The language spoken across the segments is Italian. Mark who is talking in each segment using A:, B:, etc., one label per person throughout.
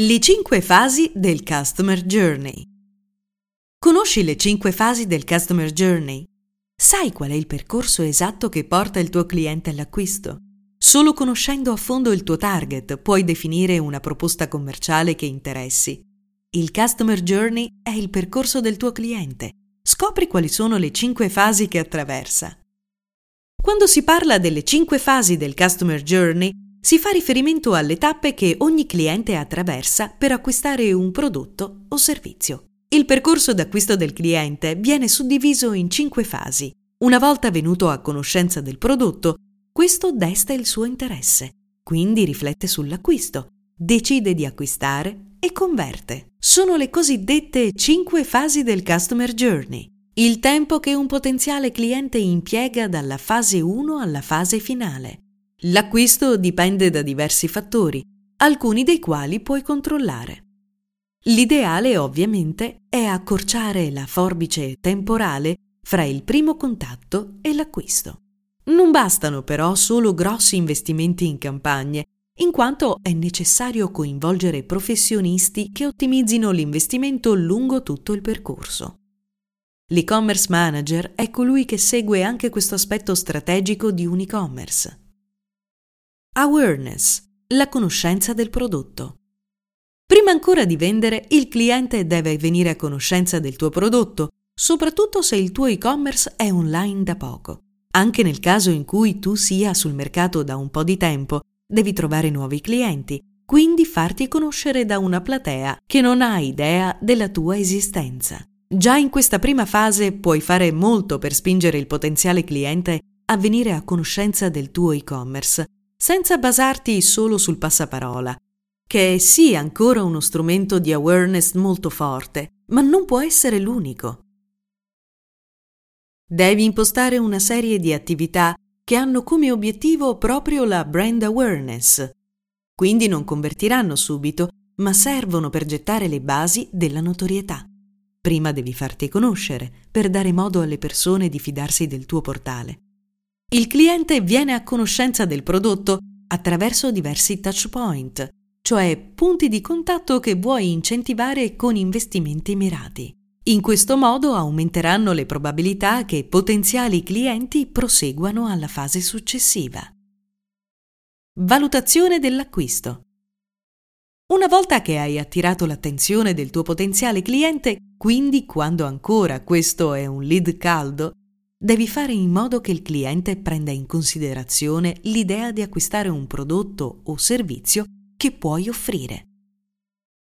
A: Le cinque fasi del Customer Journey. Conosci le cinque fasi del Customer Journey? Sai qual è il percorso esatto che porta il tuo cliente all'acquisto? Solo conoscendo a fondo il tuo target puoi definire una proposta commerciale che interessi. Il Customer Journey è il percorso del tuo cliente. Scopri quali sono le cinque fasi che attraversa. Quando si parla delle cinque fasi del Customer Journey, si fa riferimento alle tappe che ogni cliente attraversa per acquistare un prodotto o servizio. Il percorso d'acquisto del cliente viene suddiviso in cinque fasi. Una volta venuto a conoscenza del prodotto, questo desta il suo interesse, quindi riflette sull'acquisto, decide di acquistare e converte. Sono le cosiddette cinque fasi del Customer Journey. Il tempo che un potenziale cliente impiega dalla fase 1 alla fase finale. L'acquisto dipende da diversi fattori, alcuni dei quali puoi controllare. L'ideale ovviamente è accorciare la forbice temporale fra il primo contatto e l'acquisto. Non bastano però solo grossi investimenti in campagne, in quanto è necessario coinvolgere professionisti che ottimizzino l'investimento lungo tutto il percorso. L'e-commerce manager è colui che segue anche questo aspetto strategico di un e-commerce. Awareness, la conoscenza del prodotto. Prima ancora di vendere, il cliente deve venire a conoscenza del tuo prodotto, soprattutto se il tuo e-commerce è online da poco. Anche nel caso in cui tu sia sul mercato da un po' di tempo, devi trovare nuovi clienti, quindi farti conoscere da una platea che non ha idea della tua esistenza. Già in questa prima fase puoi fare molto per spingere il potenziale cliente a venire a conoscenza del tuo e-commerce, senza basarti solo sul passaparola, che è sì ancora uno strumento di awareness molto forte, ma non può essere l'unico. Devi impostare una serie di attività che hanno come obiettivo proprio la brand awareness. Quindi non convertiranno subito, ma servono per gettare le basi della notorietà. Prima devi farti conoscere per dare modo alle persone di fidarsi del tuo portale. Il cliente viene a conoscenza del prodotto attraverso diversi touch point, cioè punti di contatto che vuoi incentivare con investimenti mirati. In questo modo aumenteranno le probabilità che potenziali clienti proseguano alla fase successiva. Valutazione dell'acquisto. Una volta che hai attirato l'attenzione del tuo potenziale cliente, quindi quando ancora questo è un lead caldo, devi fare in modo che il cliente prenda in considerazione l'idea di acquistare un prodotto o servizio che puoi offrire.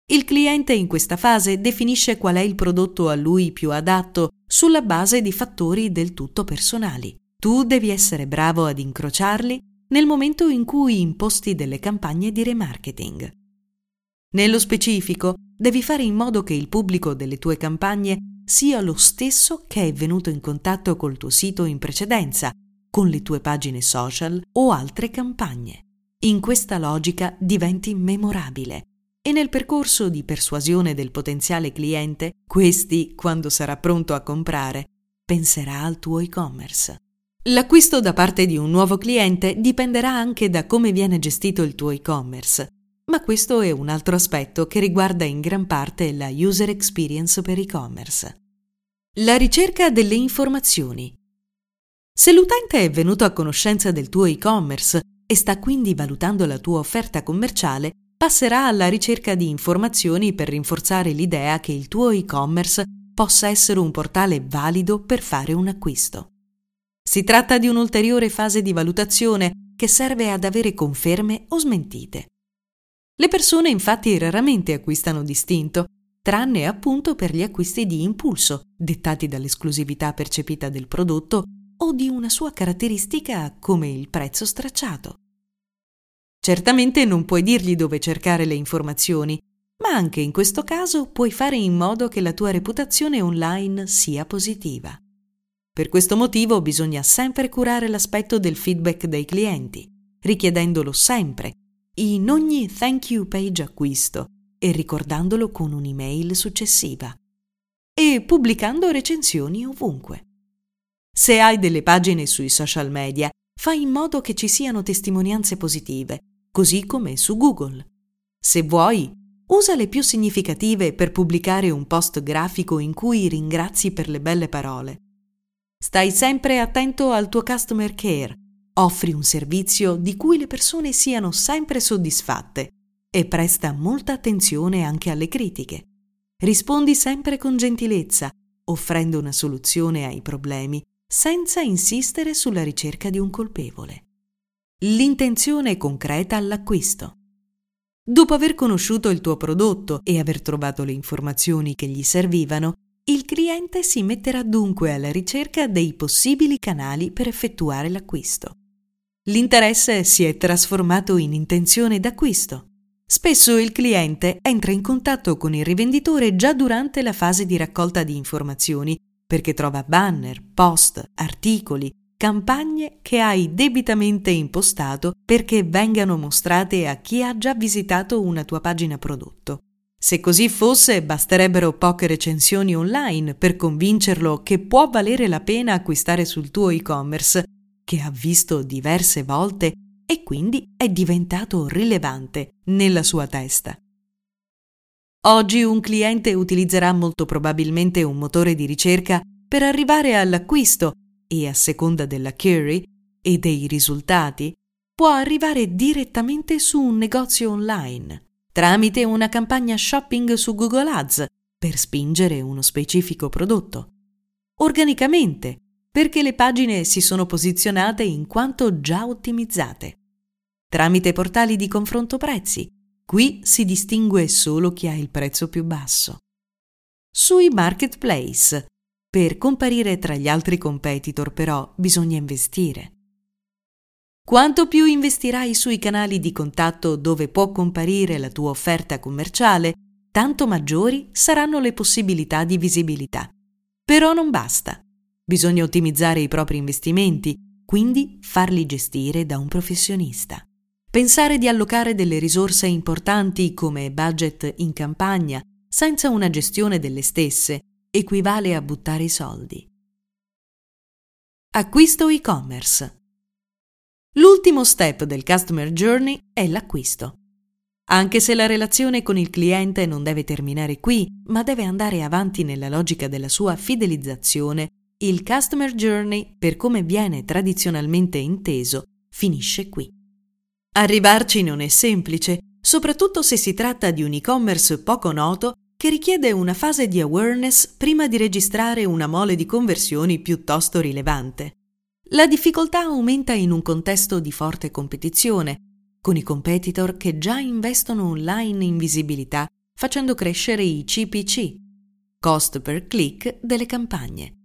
A: Il cliente in questa fase definisce qual è il prodotto a lui più adatto sulla base di fattori del tutto personali. Tu devi essere bravo ad incrociarli nel momento in cui imposti delle campagne di remarketing. Nello specifico, devi fare in modo che il pubblico delle tue campagne sia lo stesso che è venuto in contatto col tuo sito in precedenza, con le tue pagine social o altre campagne. In questa logica diventi memorabile e nel percorso di persuasione del potenziale cliente, questi, quando sarà pronto a comprare, penserà al tuo e-commerce. L'acquisto da parte di un nuovo cliente dipenderà anche da come viene gestito il tuo e-commerce, ma questo è un altro aspetto che riguarda in gran parte la user experience per e-commerce. La ricerca delle informazioni. Se l'utente è venuto a conoscenza del tuo e-commerce e sta quindi valutando la tua offerta commerciale, passerà alla ricerca di informazioni per rinforzare l'idea che il tuo e-commerce possa essere un portale valido per fare un acquisto. Si tratta di un'ulteriore fase di valutazione che serve ad avere conferme o smentite. Le persone infatti raramente acquistano distinto, tranne appunto per gli acquisti di impulso, dettati dall'esclusività percepita del prodotto o di una sua caratteristica come il prezzo stracciato. Certamente non puoi dirgli dove cercare le informazioni, ma anche in questo caso puoi fare in modo che la tua reputazione online sia positiva. Per questo motivo bisogna sempre curare l'aspetto del feedback dei clienti, richiedendolo sempre, in ogni thank you page acquisto e ricordandolo con un'email successiva. E pubblicando recensioni ovunque. Se hai delle pagine sui social media, fai in modo che ci siano testimonianze positive così come su Google. Se vuoi, Usa le più significative per pubblicare un post grafico in cui ringrazi per le belle parole. Stai sempre attento al tuo customer care. Offri un servizio di cui le persone siano sempre soddisfatte e presta molta attenzione anche alle critiche. Rispondi sempre con gentilezza, offrendo una soluzione ai problemi senza insistere sulla ricerca di un colpevole. L'intenzione concreta all'acquisto. Dopo aver conosciuto il tuo prodotto e aver trovato le informazioni che gli servivano, il cliente si metterà dunque alla ricerca dei possibili canali per effettuare l'acquisto. L'interesse si è trasformato in intenzione d'acquisto. Spesso il cliente entra in contatto con il rivenditore già durante la fase di raccolta di informazioni perché trova banner, post, articoli, campagne che hai debitamente impostato perché vengano mostrate a chi ha già visitato una tua pagina prodotto. Se così fosse, basterebbero poche recensioni online per convincerlo che può valere la pena acquistare sul tuo e-commerce, che ha visto diverse volte e quindi è diventato rilevante nella sua testa. Oggi un cliente utilizzerà molto probabilmente un motore di ricerca per arrivare all'acquisto e a seconda della query e dei risultati, può arrivare direttamente su un negozio online tramite una campagna shopping su Google Ads per spingere uno specifico prodotto. Organicamente, perché le pagine si sono posizionate in quanto già ottimizzate. Tramite portali di confronto prezzi, qui si distingue solo chi ha il prezzo più basso. Sui marketplace, per comparire tra gli altri competitor però bisogna investire. Quanto più investirai sui canali di contatto dove può comparire la tua offerta commerciale, tanto maggiori saranno le possibilità di visibilità. Però non basta. Bisogna ottimizzare i propri investimenti, quindi farli gestire da un professionista. Pensare di allocare delle risorse importanti come budget in campagna senza una gestione delle stesse equivale a buttare i soldi. Acquisto e-commerce. L'ultimo step del customer journey è l'acquisto. Anche se la relazione con il cliente non deve terminare qui, ma deve andare avanti nella logica della sua fidelizzazione, il customer journey, per come viene tradizionalmente inteso, finisce qui. Arrivarci non è semplice, soprattutto se si tratta di un e-commerce poco noto che richiede una fase di awareness prima di registrare una mole di conversioni piuttosto rilevante. La difficoltà aumenta in un contesto di forte competizione, con i competitor che già investono online in visibilità, facendo crescere i CPC, cost per click delle campagne.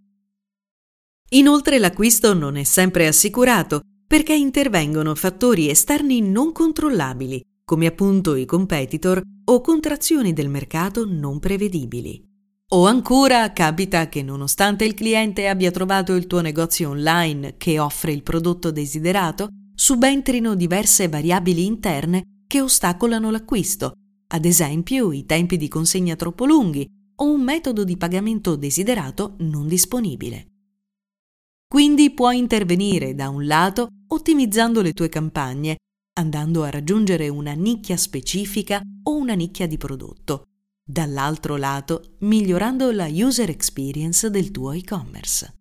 A: Inoltre l'acquisto non è sempre assicurato perché intervengono fattori esterni non controllabili, come appunto i competitor o contrazioni del mercato non prevedibili. O ancora capita che nonostante il cliente abbia trovato il tuo negozio online che offre il prodotto desiderato, subentrino diverse variabili interne che ostacolano l'acquisto, ad esempio i tempi di consegna troppo lunghi o un metodo di pagamento desiderato non disponibile. Quindi puoi intervenire da un lato ottimizzando le tue campagne andando a raggiungere una nicchia specifica o una nicchia di prodotto. Dall'altro lato, migliorando la user experience del tuo e-commerce.